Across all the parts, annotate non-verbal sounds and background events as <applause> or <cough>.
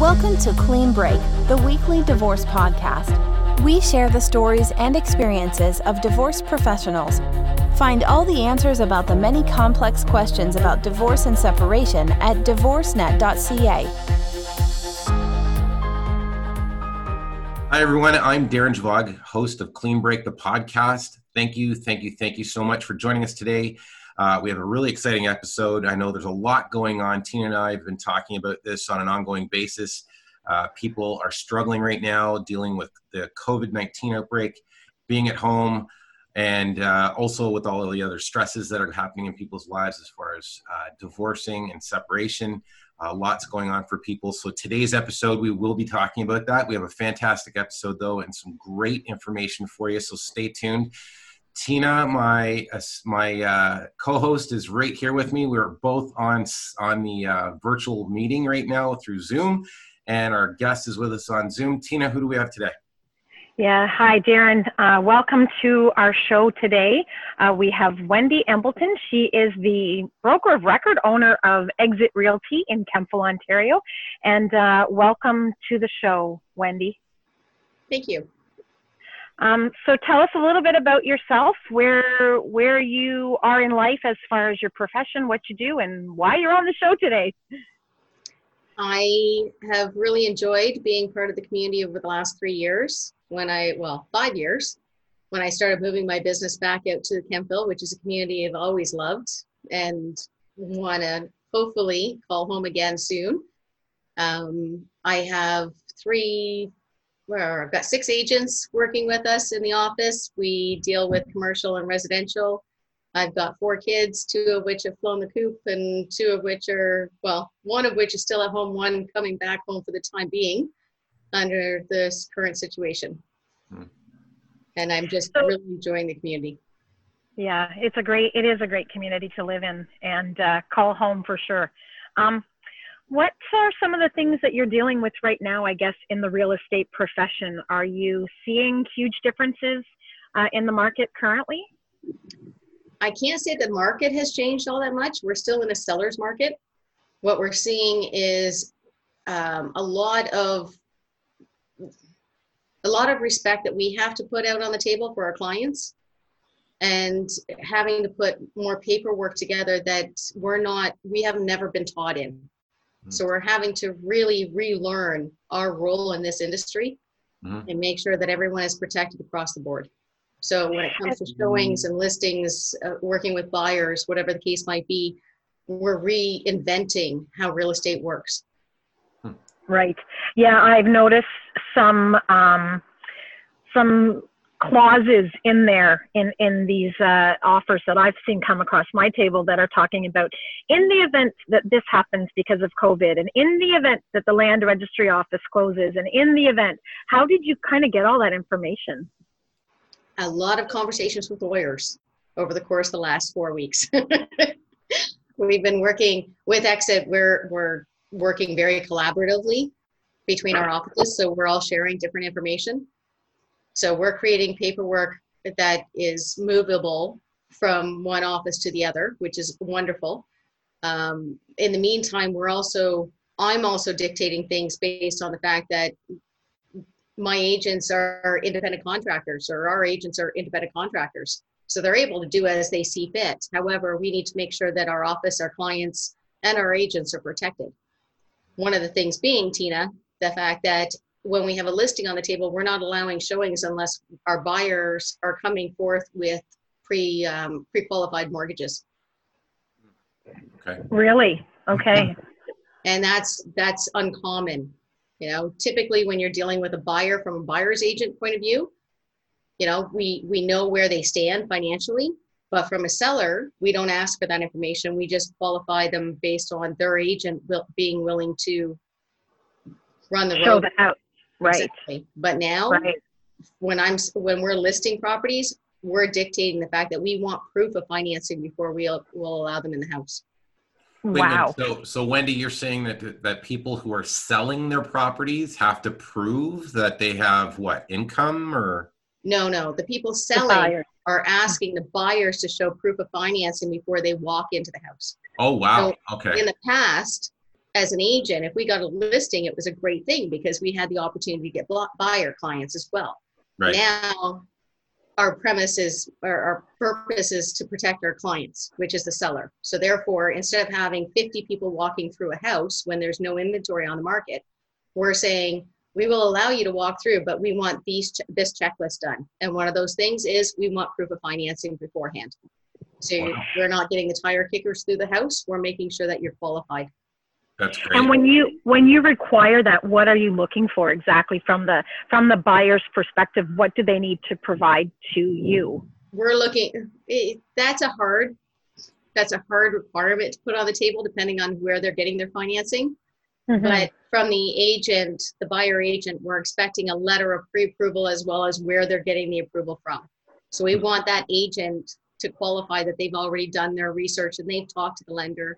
Welcome to Clean Break, the weekly divorce podcast. We share the stories and experiences of divorce professionals. Find all the answers about the many complex questions about divorce and separation at divorcenet.ca. Hi, everyone. I'm Darren Javog, host of Clean Break, the podcast. Thank you, thank you, thank you so much for joining us today. Uh, we have a really exciting episode. I know there's a lot going on. Tina and I have been talking about this on an ongoing basis. Uh, people are struggling right now dealing with the COVID 19 outbreak, being at home, and uh, also with all of the other stresses that are happening in people's lives as far as uh, divorcing and separation. Uh, lots going on for people. So, today's episode, we will be talking about that. We have a fantastic episode, though, and some great information for you. So, stay tuned. Tina, my uh, my uh, co-host, is right here with me. We're both on on the uh, virtual meeting right now through Zoom, and our guest is with us on Zoom. Tina, who do we have today? Yeah, hi, Darren. Uh, welcome to our show today. Uh, we have Wendy Embleton. She is the broker of record, owner of Exit Realty in Kemptville, Ontario. And uh, welcome to the show, Wendy. Thank you. Um, so tell us a little bit about yourself, where where you are in life as far as your profession, what you do, and why you're on the show today. I have really enjoyed being part of the community over the last three years. When I well, five years, when I started moving my business back out to Kemptville, which is a community I've always loved and want to hopefully call home again soon. Um, I have three where I've got six agents working with us in the office. We deal with commercial and residential. I've got four kids, two of which have flown the coop, and two of which are, well, one of which is still at home, one coming back home for the time being under this current situation. Hmm. And I'm just so, really enjoying the community. Yeah, it's a great, it is a great community to live in and uh, call home for sure. Um, what are some of the things that you're dealing with right now, I guess, in the real estate profession? Are you seeing huge differences uh, in the market currently? I can't say the market has changed all that much. We're still in a seller's market. What we're seeing is um, a lot of a lot of respect that we have to put out on the table for our clients and having to put more paperwork together that we're not we have never been taught in so we're having to really relearn our role in this industry mm-hmm. and make sure that everyone is protected across the board. So when it comes to showings and listings, uh, working with buyers, whatever the case might be, we're reinventing how real estate works. Right. Yeah, I've noticed some um, some clauses in there in in these uh, offers that I've seen come across my table that are talking about in the event that this happens because of COVID, and in the event that the land registry office closes, and in the event, how did you kind of get all that information? A lot of conversations with lawyers over the course of the last four weeks. <laughs> We've been working with Exit. We're we're working very collaboratively between our offices, so we're all sharing different information so we're creating paperwork that is movable from one office to the other, which is wonderful. Um, in the meantime, we're also, I'm also dictating things based on the fact that my agents are independent contractors or our agents are independent contractors. So they're able to do as they see fit. However, we need to make sure that our office, our clients, and our agents are protected. One of the things being, Tina, the fact that when we have a listing on the table, we're not allowing showings unless our buyers are coming forth with pre um, pre qualified mortgages. Okay. Really? Okay. and that's that's uncommon. You know, typically when you're dealing with a buyer from a buyer's agent point of view, you know, we we know where they stand financially, but from a seller, we don't ask for that information. We just qualify them based on their agent will, being willing to run the Show road. The house. Right. Exactly. But now, right. when I'm when we're listing properties, we're dictating the fact that we want proof of financing before we'll will allow them in the house. Wow. So, so Wendy, you're saying that that people who are selling their properties have to prove that they have what income or? No, no. The people selling the are asking the buyers to show proof of financing before they walk into the house. Oh wow. So okay. In the past, as an agent, if we got a listing, it was a great thing because we had the opportunity to get buyer clients as well. Right. Now, our premise is, or our purpose is to protect our clients, which is the seller. So therefore, instead of having 50 people walking through a house when there's no inventory on the market, we're saying we will allow you to walk through, but we want these this checklist done. And one of those things is we want proof of financing beforehand. So wow. we're not getting the tire kickers through the house. We're making sure that you're qualified. That's great. And when you when you require that, what are you looking for exactly from the from the buyer's perspective? What do they need to provide to you? We're looking. It, that's a hard that's a hard requirement to put on the table, depending on where they're getting their financing. Mm-hmm. But from the agent, the buyer agent, we're expecting a letter of pre-approval as well as where they're getting the approval from. So we want that agent to qualify that they've already done their research and they've talked to the lender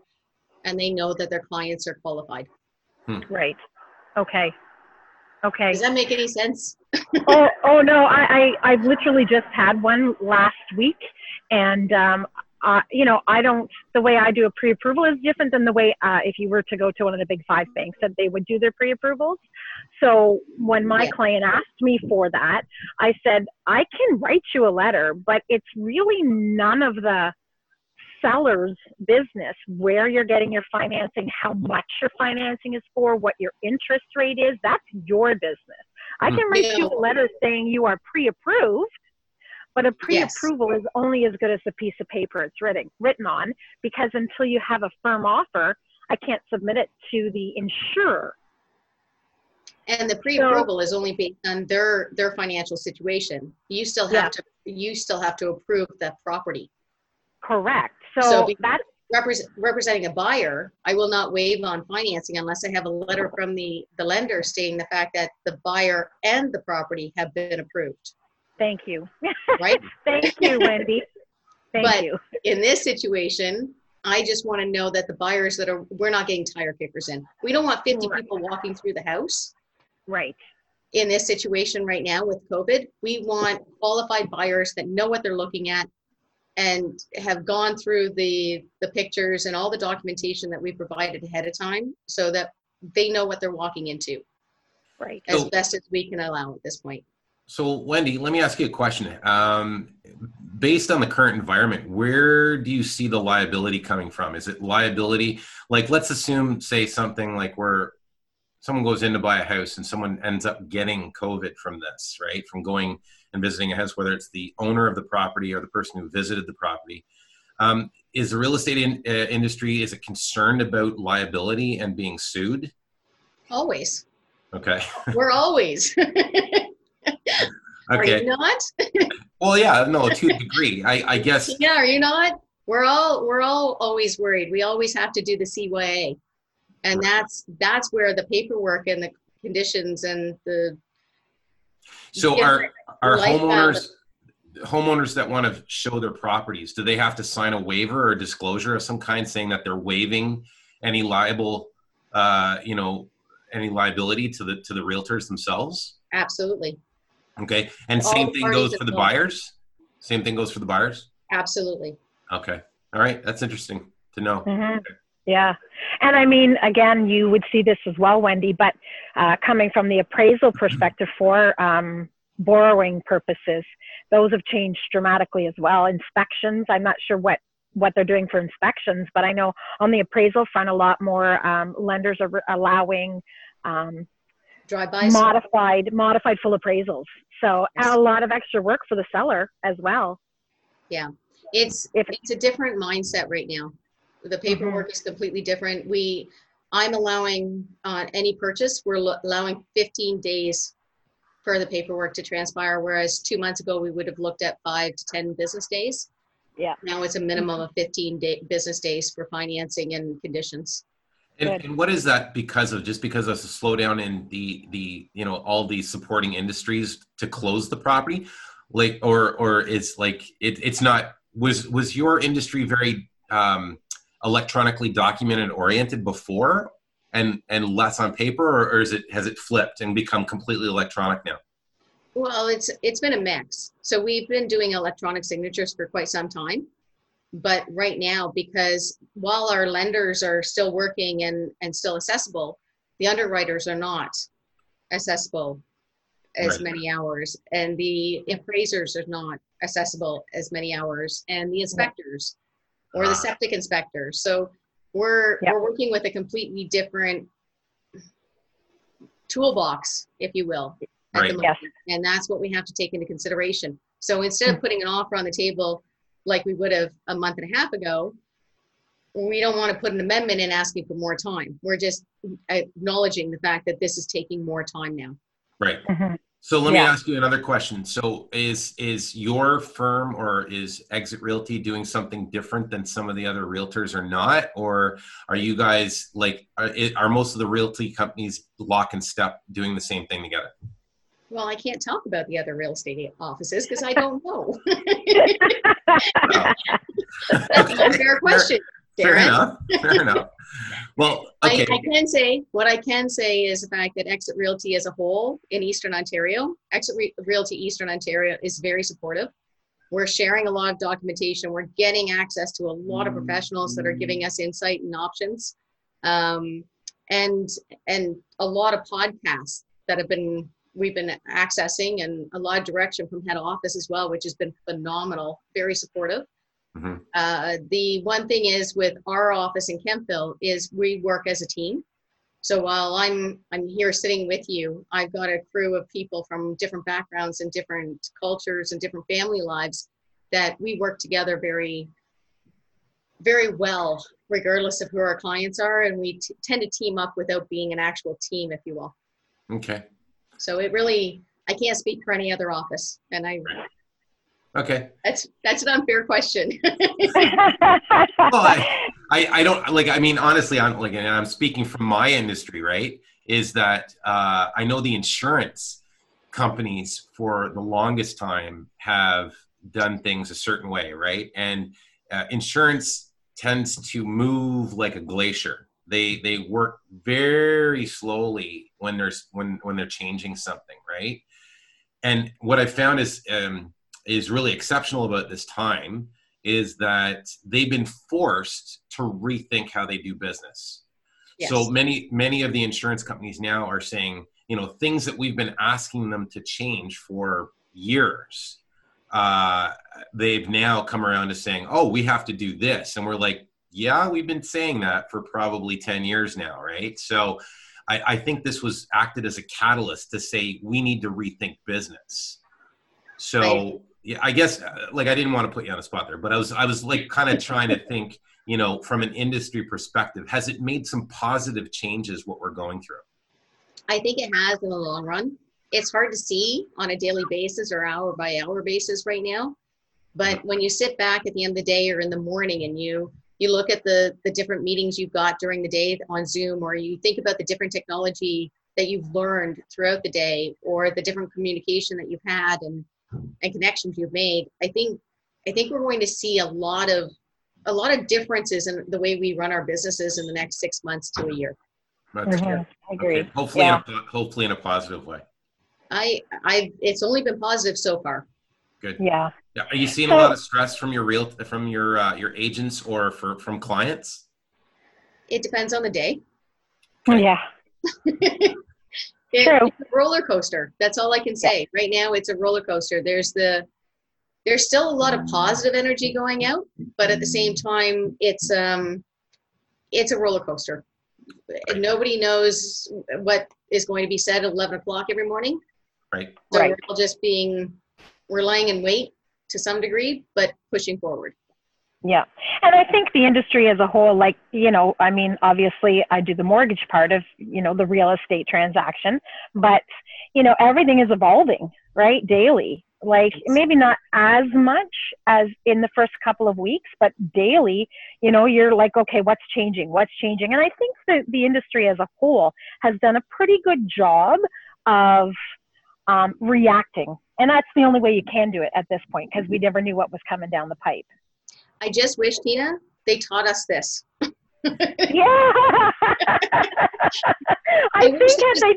and they know that their clients are qualified. Hmm. Right. Okay. Okay. Does that make any sense? <laughs> oh, oh no, I, I, I've literally just had one last week and um, uh, you know, I don't, the way I do a pre approval is different than the way uh, if you were to go to one of the big five banks that they would do their pre approvals. So when my yeah. client asked me for that, I said, I can write you a letter, but it's really none of the seller's business where you're getting your financing, how much your financing is for, what your interest rate is. That's your business. I can write you a mm-hmm. letter saying you are pre approved but a pre-approval yes. is only as good as the piece of paper it's written written on because until you have a firm offer, I can't submit it to the insurer. And the pre-approval so, is only based on their their financial situation. You still have yeah. to you still have to approve that property. Correct. So, so that represent, representing a buyer, I will not waive on financing unless I have a letter from the the lender stating the fact that the buyer and the property have been approved. Thank you. Right? <laughs> Thank you, Wendy. Thank but you. in this situation, I just want to know that the buyers that are, we're not getting tire kickers in. We don't want 50 right. people walking through the house. Right. In this situation right now with COVID, we want qualified buyers that know what they're looking at and have gone through the the pictures and all the documentation that we provided ahead of time so that they know what they're walking into. Right. As so, best as we can allow at this point. So, Wendy, let me ask you a question. Um, based on the current environment, where do you see the liability coming from? Is it liability? Like, let's assume, say, something like where someone goes in to buy a house and someone ends up getting COVID from this, right? From going and visiting a house, whether it's the owner of the property or the person who visited the property. Um, is the real estate in, uh, industry is it concerned about liability and being sued? Always. Okay. <laughs> We're always. Okay. <laughs> Are you not? <laughs> well, yeah, no, to a degree. I, I guess. Yeah, are you not? We're all we're all always worried. We always have to do the CYA, and that's that's where the paperwork and the conditions and the. So are are homeowners homeowners that want to show their properties do they have to sign a waiver or disclosure of some kind saying that they're waiving any liable uh, you know any liability to the to the realtors themselves absolutely Okay. And All same thing goes for the buyers? Same thing goes for the buyers? Absolutely. Okay. All right. That's interesting to know. Mm-hmm. Okay. Yeah. And I mean, again, you would see this as well, Wendy, but uh, coming from the appraisal perspective for um, borrowing purposes, those have changed dramatically as well. Inspections, I'm not sure what what they're doing for inspections, but I know on the appraisal front, a lot more um, lenders are allowing um, drive-by modified modified full appraisals. So a lot of extra work for the seller as well. Yeah. It's if, it's a different mindset right now the paperwork mm-hmm. is completely different. We i'm allowing on uh, any purchase we're lo- allowing 15 days for the paperwork to transpire whereas two months ago we would have looked at five to ten business days. Yeah. Now it's a minimum of 15 day, business days for financing and conditions. And, and, what is that because of? Just because of the slowdown in the the you know all the supporting industries to close the property, like or or it's like it, it's not was was your industry very um, electronically documented oriented before and and less on paper or, or is it has it flipped and become completely electronic now? Well, it's it's been a mix. So we've been doing electronic signatures for quite some time. But right now, because while our lenders are still working and, and still accessible, the underwriters are not accessible as Right. many hours, and the appraisers are not accessible as many hours, and the inspectors or the Ah. septic inspector. So we're Yeah. we're working with a completely different toolbox, if you will, at Right. the Yes. moment, and that's what we have to take into consideration. So instead of putting an offer on the table like we would have a month and a half ago, we don't want to put an amendment in asking for more time. We're just acknowledging the fact that this is taking more time now. Right. Mhm. So let me ask you another question. So is is your firm or is Exit Realty doing something different than some of the other realtors or not? Or are you guys like are, are most of the realty companies lock and step doing the same thing together? Well, I can't talk about the other real estate offices because I don't know. <laughs> <laughs> That's an unfair question, Fair Darren. enough. Fair <laughs> enough. Well, okay. I, I can say what I can say is the fact that Exit Realty as a whole in Eastern Ontario, Exit Re- Realty Eastern Ontario is very supportive. We're sharing a lot of documentation. We're getting access to a lot of professionals that are giving us insight and options, um, and and a lot of podcasts that have been we've been accessing, and a lot of direction from head office as well, which has been phenomenal. Very supportive. Mhm. Uh, the one thing is with our office in Kemptville is we work as a team. So while I'm I'm here sitting with you, I've got a crew of people from different backgrounds and different cultures and different family lives that we work together very very well regardless of who our clients are and we t- tend to team up without being an actual team if you will Okay. so it really i can't speak for any other office and i Okay. that's that's an unfair question <laughs> Well, I, I, I don't like. I mean, honestly, I'm like, and I'm speaking from my industry, right? Is that uh, I know the insurance companies for the longest time have done things a certain way, right? And uh, insurance tends to move like a glacier. They they work very slowly when there's when when they're changing something, right? And what I found is um, is really exceptional about this time is that they've been forced to rethink how they do business. Yes. So many many of the insurance companies now are saying, you know, things that we've been asking them to change for years. Uh, they've now come around to saying, "Oh, we have to do this," and we're like, "Yeah, we've been saying that for probably ten years now, right?" So, I, I think this was acted as a catalyst to say we need to rethink business. So. Yeah, I guess uh, like I didn't want to put you on the spot there, but I was I was like kind of trying to <laughs> think, you know, from an industry perspective, has it made some positive changes what we're going through? I think it has in the long run. It's hard to see on a daily basis or hour by hour basis right now. But when you sit back at the end of the day or in the morning and you you look at the the different meetings you've got during the day on Zoom or you think about the different technology that you've learned throughout the day or the different communication that you've had and and connections you've made, I think I think we're going to see a lot of a lot of differences in the way we run our businesses in the next six months to a year. That's Mhm, good. I agree. Okay. Hopefully, Yeah. in a, hopefully in a positive way. I I it's only been positive so far. Good. Yeah. Yeah. Are you seeing a lot of stress from your real from your uh, your agents or for from clients? It depends on the day. Okay. Yeah. <laughs> It- True. It's a roller coaster. That's all I can say. Right now, it's a roller coaster. There's the there's still a lot of positive energy going out, but at the same time, it's um it's a roller coaster. Right. Nobody knows what is going to be said at eleven o'clock every morning. Right. So Right. we're all just being we're lying in wait to some degree, but pushing forward. Yeah. And I think the industry as a whole, like, you know, I mean, obviously I do the mortgage part of, you know, the real estate transaction, but, you know, everything is evolving, right? Daily. Like maybe not as much as in the first couple of weeks, but daily, you know, you're like, okay, what's changing? What's changing? And I think that the industry as a whole has done a pretty good job of um, reacting. And that's the only way you can do it at this point because we never knew what was coming down the pipe. I just wish, Tina, they taught us this. Yeah. <laughs> I I think wish had they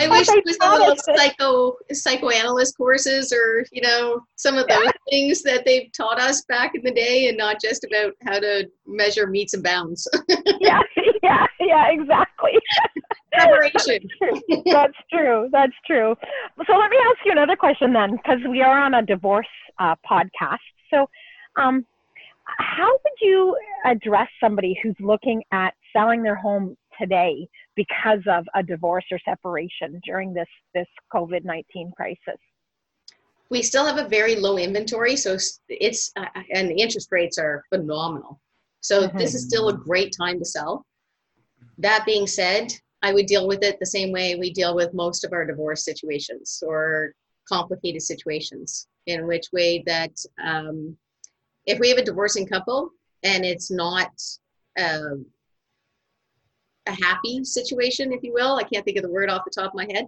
I wish it was the little psycho psychoanalyst courses or you know some of those things that they've taught us back in the day, and not just about how to measure metes and bounds. <laughs> yeah, yeah, yeah, exactly. Preparation. <laughs> That's true. That's true. So let me ask you another question then, because we are on a divorce uh, podcast. So, um, how would you address somebody who's looking at selling their home today because of a divorce or separation during this this COVID nineteen crisis? We still have a very low inventory, so it's uh, and the interest rates are phenomenal. So mm-hmm. this is still a great time to sell. That being said, I would deal with it the same way we deal with most of our divorce situations or complicated situations. In which way that um, if we have a divorcing couple and it's not uh, a happy situation, if you will. I can't think of the word off the top of my head.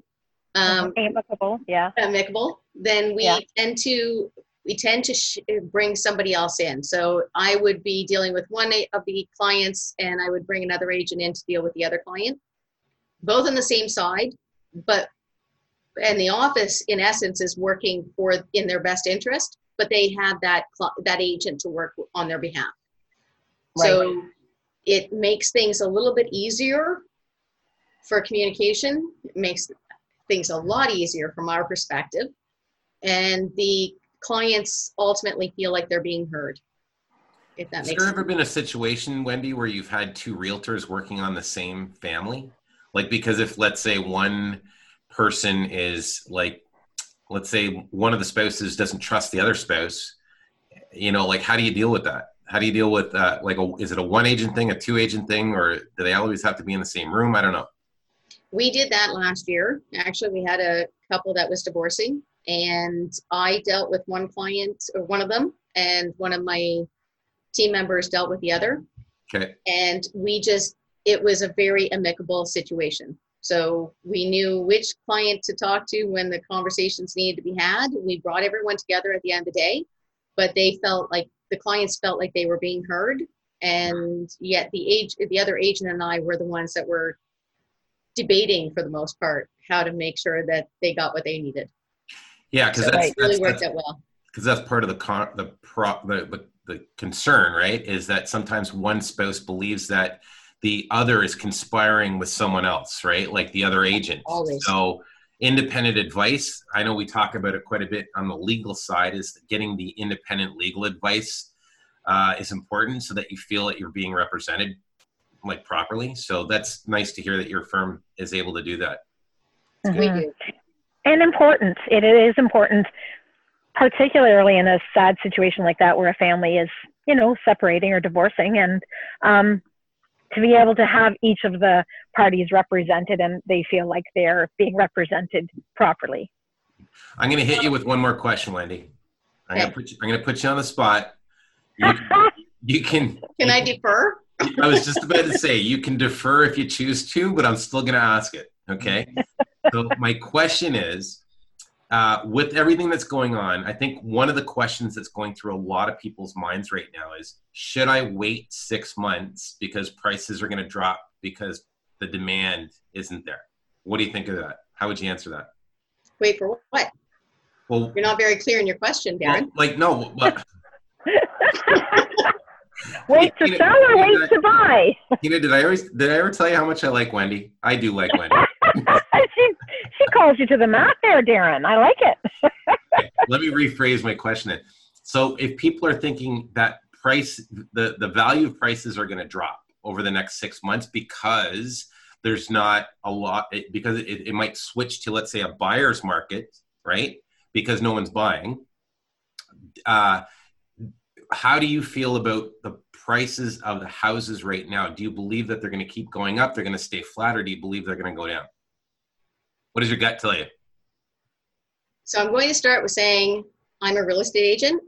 Um, amicable, yeah. Amicable. Then we yeah. tend to we tend to sh- bring somebody else in. So I would be dealing with one of the clients, and I would bring another agent in to deal with the other client, both on the same side, but and the office in essence is working for in their best interest, but they have that that agent to work on their behalf. Right. So it makes things a little bit easier for communication. It makes things a lot easier from our perspective. And the clients ultimately feel like they're being heard. If that Has makes there sense. ever been a situation, Wendy, where you've had two realtors working on the same family? Like, because if, let's say, one person is like, let's say one of the spouses doesn't trust the other spouse, you know, like, how do you deal with that? how do you deal with uh, like a, is it a one agent thing a two agent thing or do they always have to be in the same room? I don't know. We did that last year. Actually we had a couple that was divorcing and i dealt with one client or one of them and one of my team members dealt with the other. Okay. And we just it was a very amicable situation so we knew which client to talk to when the conversations needed to be had. We brought everyone together at the end of the day but they felt like the clients felt like they were being heard. And yet the age the other agent and i were the ones that were debating for the most part how to make sure that they got what they needed. Yeah because so that's, really worked out well. Because that's part of the con the pro the, the, the concern right is that sometimes one spouse believes that the other is conspiring with someone else right? Like the other agent. Always. so independent advice i know we talk about it quite a bit on the legal side is getting the independent legal advice uh, is important so that you feel that you're being represented like properly. So that's nice to hear that your firm is able to do that. Mm-hmm. and important it is important particularly in a sad situation like that where a family is you know separating or divorcing. And um, to be able to have each of the parties represented and they feel like they're being represented properly. I'm going to hit you with one more question, Wendy. I'm going to put you, going to put you on the spot. You, <laughs> you can. Can I defer? I was just about to say you can defer if you choose to, but I'm still going to ask it. Okay. <laughs> so my question is, uh, with everything that's going on, I think one of the questions that's going through a lot of people's minds right now is should I wait six months because prices are going to drop because the demand isn't there? What do you think of that? How would you answer that? Wait for what? Well, you're not very clear in your question, Darren. Well, like, no. But, <laughs> wait to sell or wait to buy? You know, did I always did I ever tell you how much I like Wendy? I do like <laughs> Wendy. Calls you to the mat there, Darren. I like it. <laughs> let me rephrase my question. So, if people are thinking that price, the the value of prices are going to drop over the next six months because there's not a lot because it, it might switch to let's say a buyer's market, right? Because no one's buying. Uh, how do you feel about the prices of the houses right now? Do you believe that they're going to keep going up? They're going to stay flat, or do you believe they're going to go down? What does your gut tell you? So I'm going to start with saying I'm a real estate agent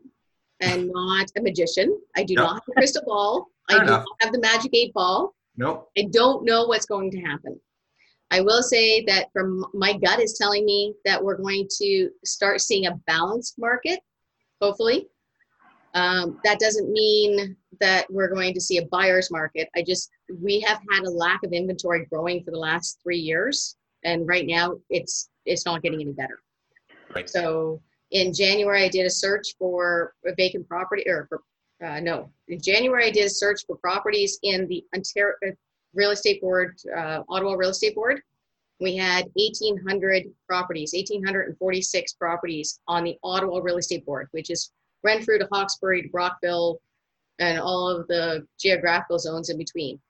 and <laughs> not a magician. I do not have a crystal ball. <laughs> Fair I do not have the magic eight ball. Nope. I don't know what's going to happen. I will say that from my gut is telling me that we're going to start seeing a balanced market, hopefully. Um, that doesn't mean that we're going to see a buyer's market. I just, we have had a lack of inventory growing for the last three years and right now it's it's not getting any better. Right. So in January, I did a search for a vacant property, or for, uh, no, in January, I did a search for properties in the Ontario uh, Real Estate Board, uh, Ottawa Real Estate Board. We had 1,800 properties, 1,846 properties on the Ottawa Real Estate Board, which is Renfrew to Hawkesbury to Brockville and all of the geographical zones in between.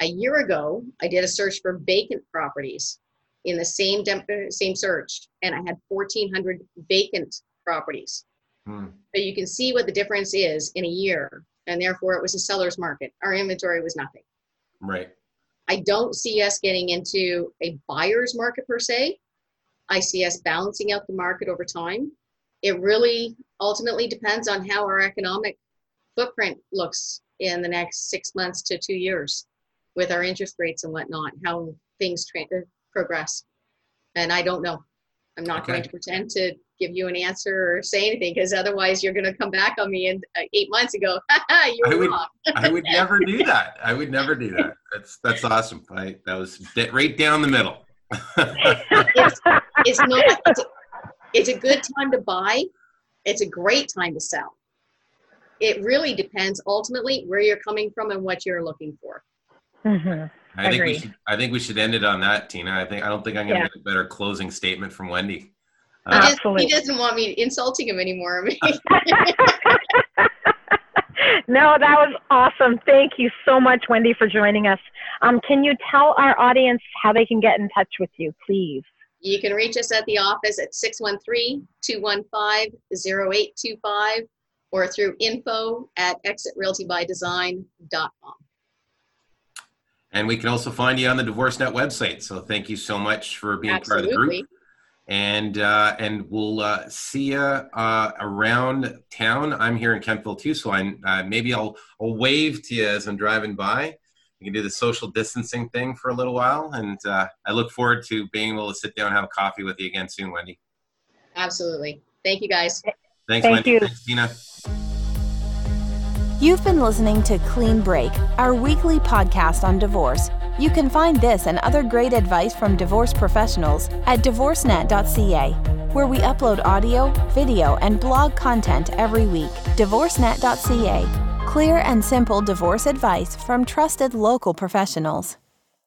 A year ago, I did a search for vacant properties in the same dem- uh, same search, and I had 1,400 vacant properties. Hmm. So you can see what the difference is in a year, and therefore it was a seller's market. Our inventory was nothing. Right. I don't see us getting into a buyer's market per se. I see us balancing out the market over time. It really ultimately depends on how our economic footprint looks in the next six months to two years with our interest rates and whatnot, how things tra- uh, progress. And I don't know. I'm not Okay. going to pretend to give you an answer or say anything because otherwise you're going to come back on me in uh, eight months and go, "Ha ha, you I would- wrong. I would never do that. I would never do that. That's that's awesome. I, that was right down the middle. It's, it's not. <laughs> It's a, it's a good time to buy. It's a great time to sell. It really depends ultimately where you're coming from and what you're looking for. Mhm. I think we should. I think we should end it on that, Tina. I think I don't think I'm going to Yeah. get a better closing statement from Wendy. He, Uh, does, Absolutely. he doesn't want me insulting him anymore. <laughs> <laughs> no, that was awesome. Thank you so much, Wendy, for joining us. Um, can you tell our audience how they can get in touch with you, please? You can reach us at the office at 613-215-0825 or through info at exitrealtybydesign.com. and we can also find you on the DivorceNet website. So thank you so much for being part of the group. And uh, and we'll uh, see you uh, around town. I'm here in Kemptville too, so I uh, maybe I'll, I'll wave to you as I'm driving by. We can do the social distancing thing for a little while, and uh, I look forward to being able to sit down and have a coffee with you again soon, Wendy. Absolutely. Thank you guys. Thanks, Thank Wendy. you. Thanks, Tina. You've been listening to Clean Break, our weekly podcast on divorce. You can find this and other great advice from divorce professionals at divorcenet.ca, where we upload audio, video, and blog content every week. Divorcenet.ca. Clear and simple divorce advice from trusted local professionals.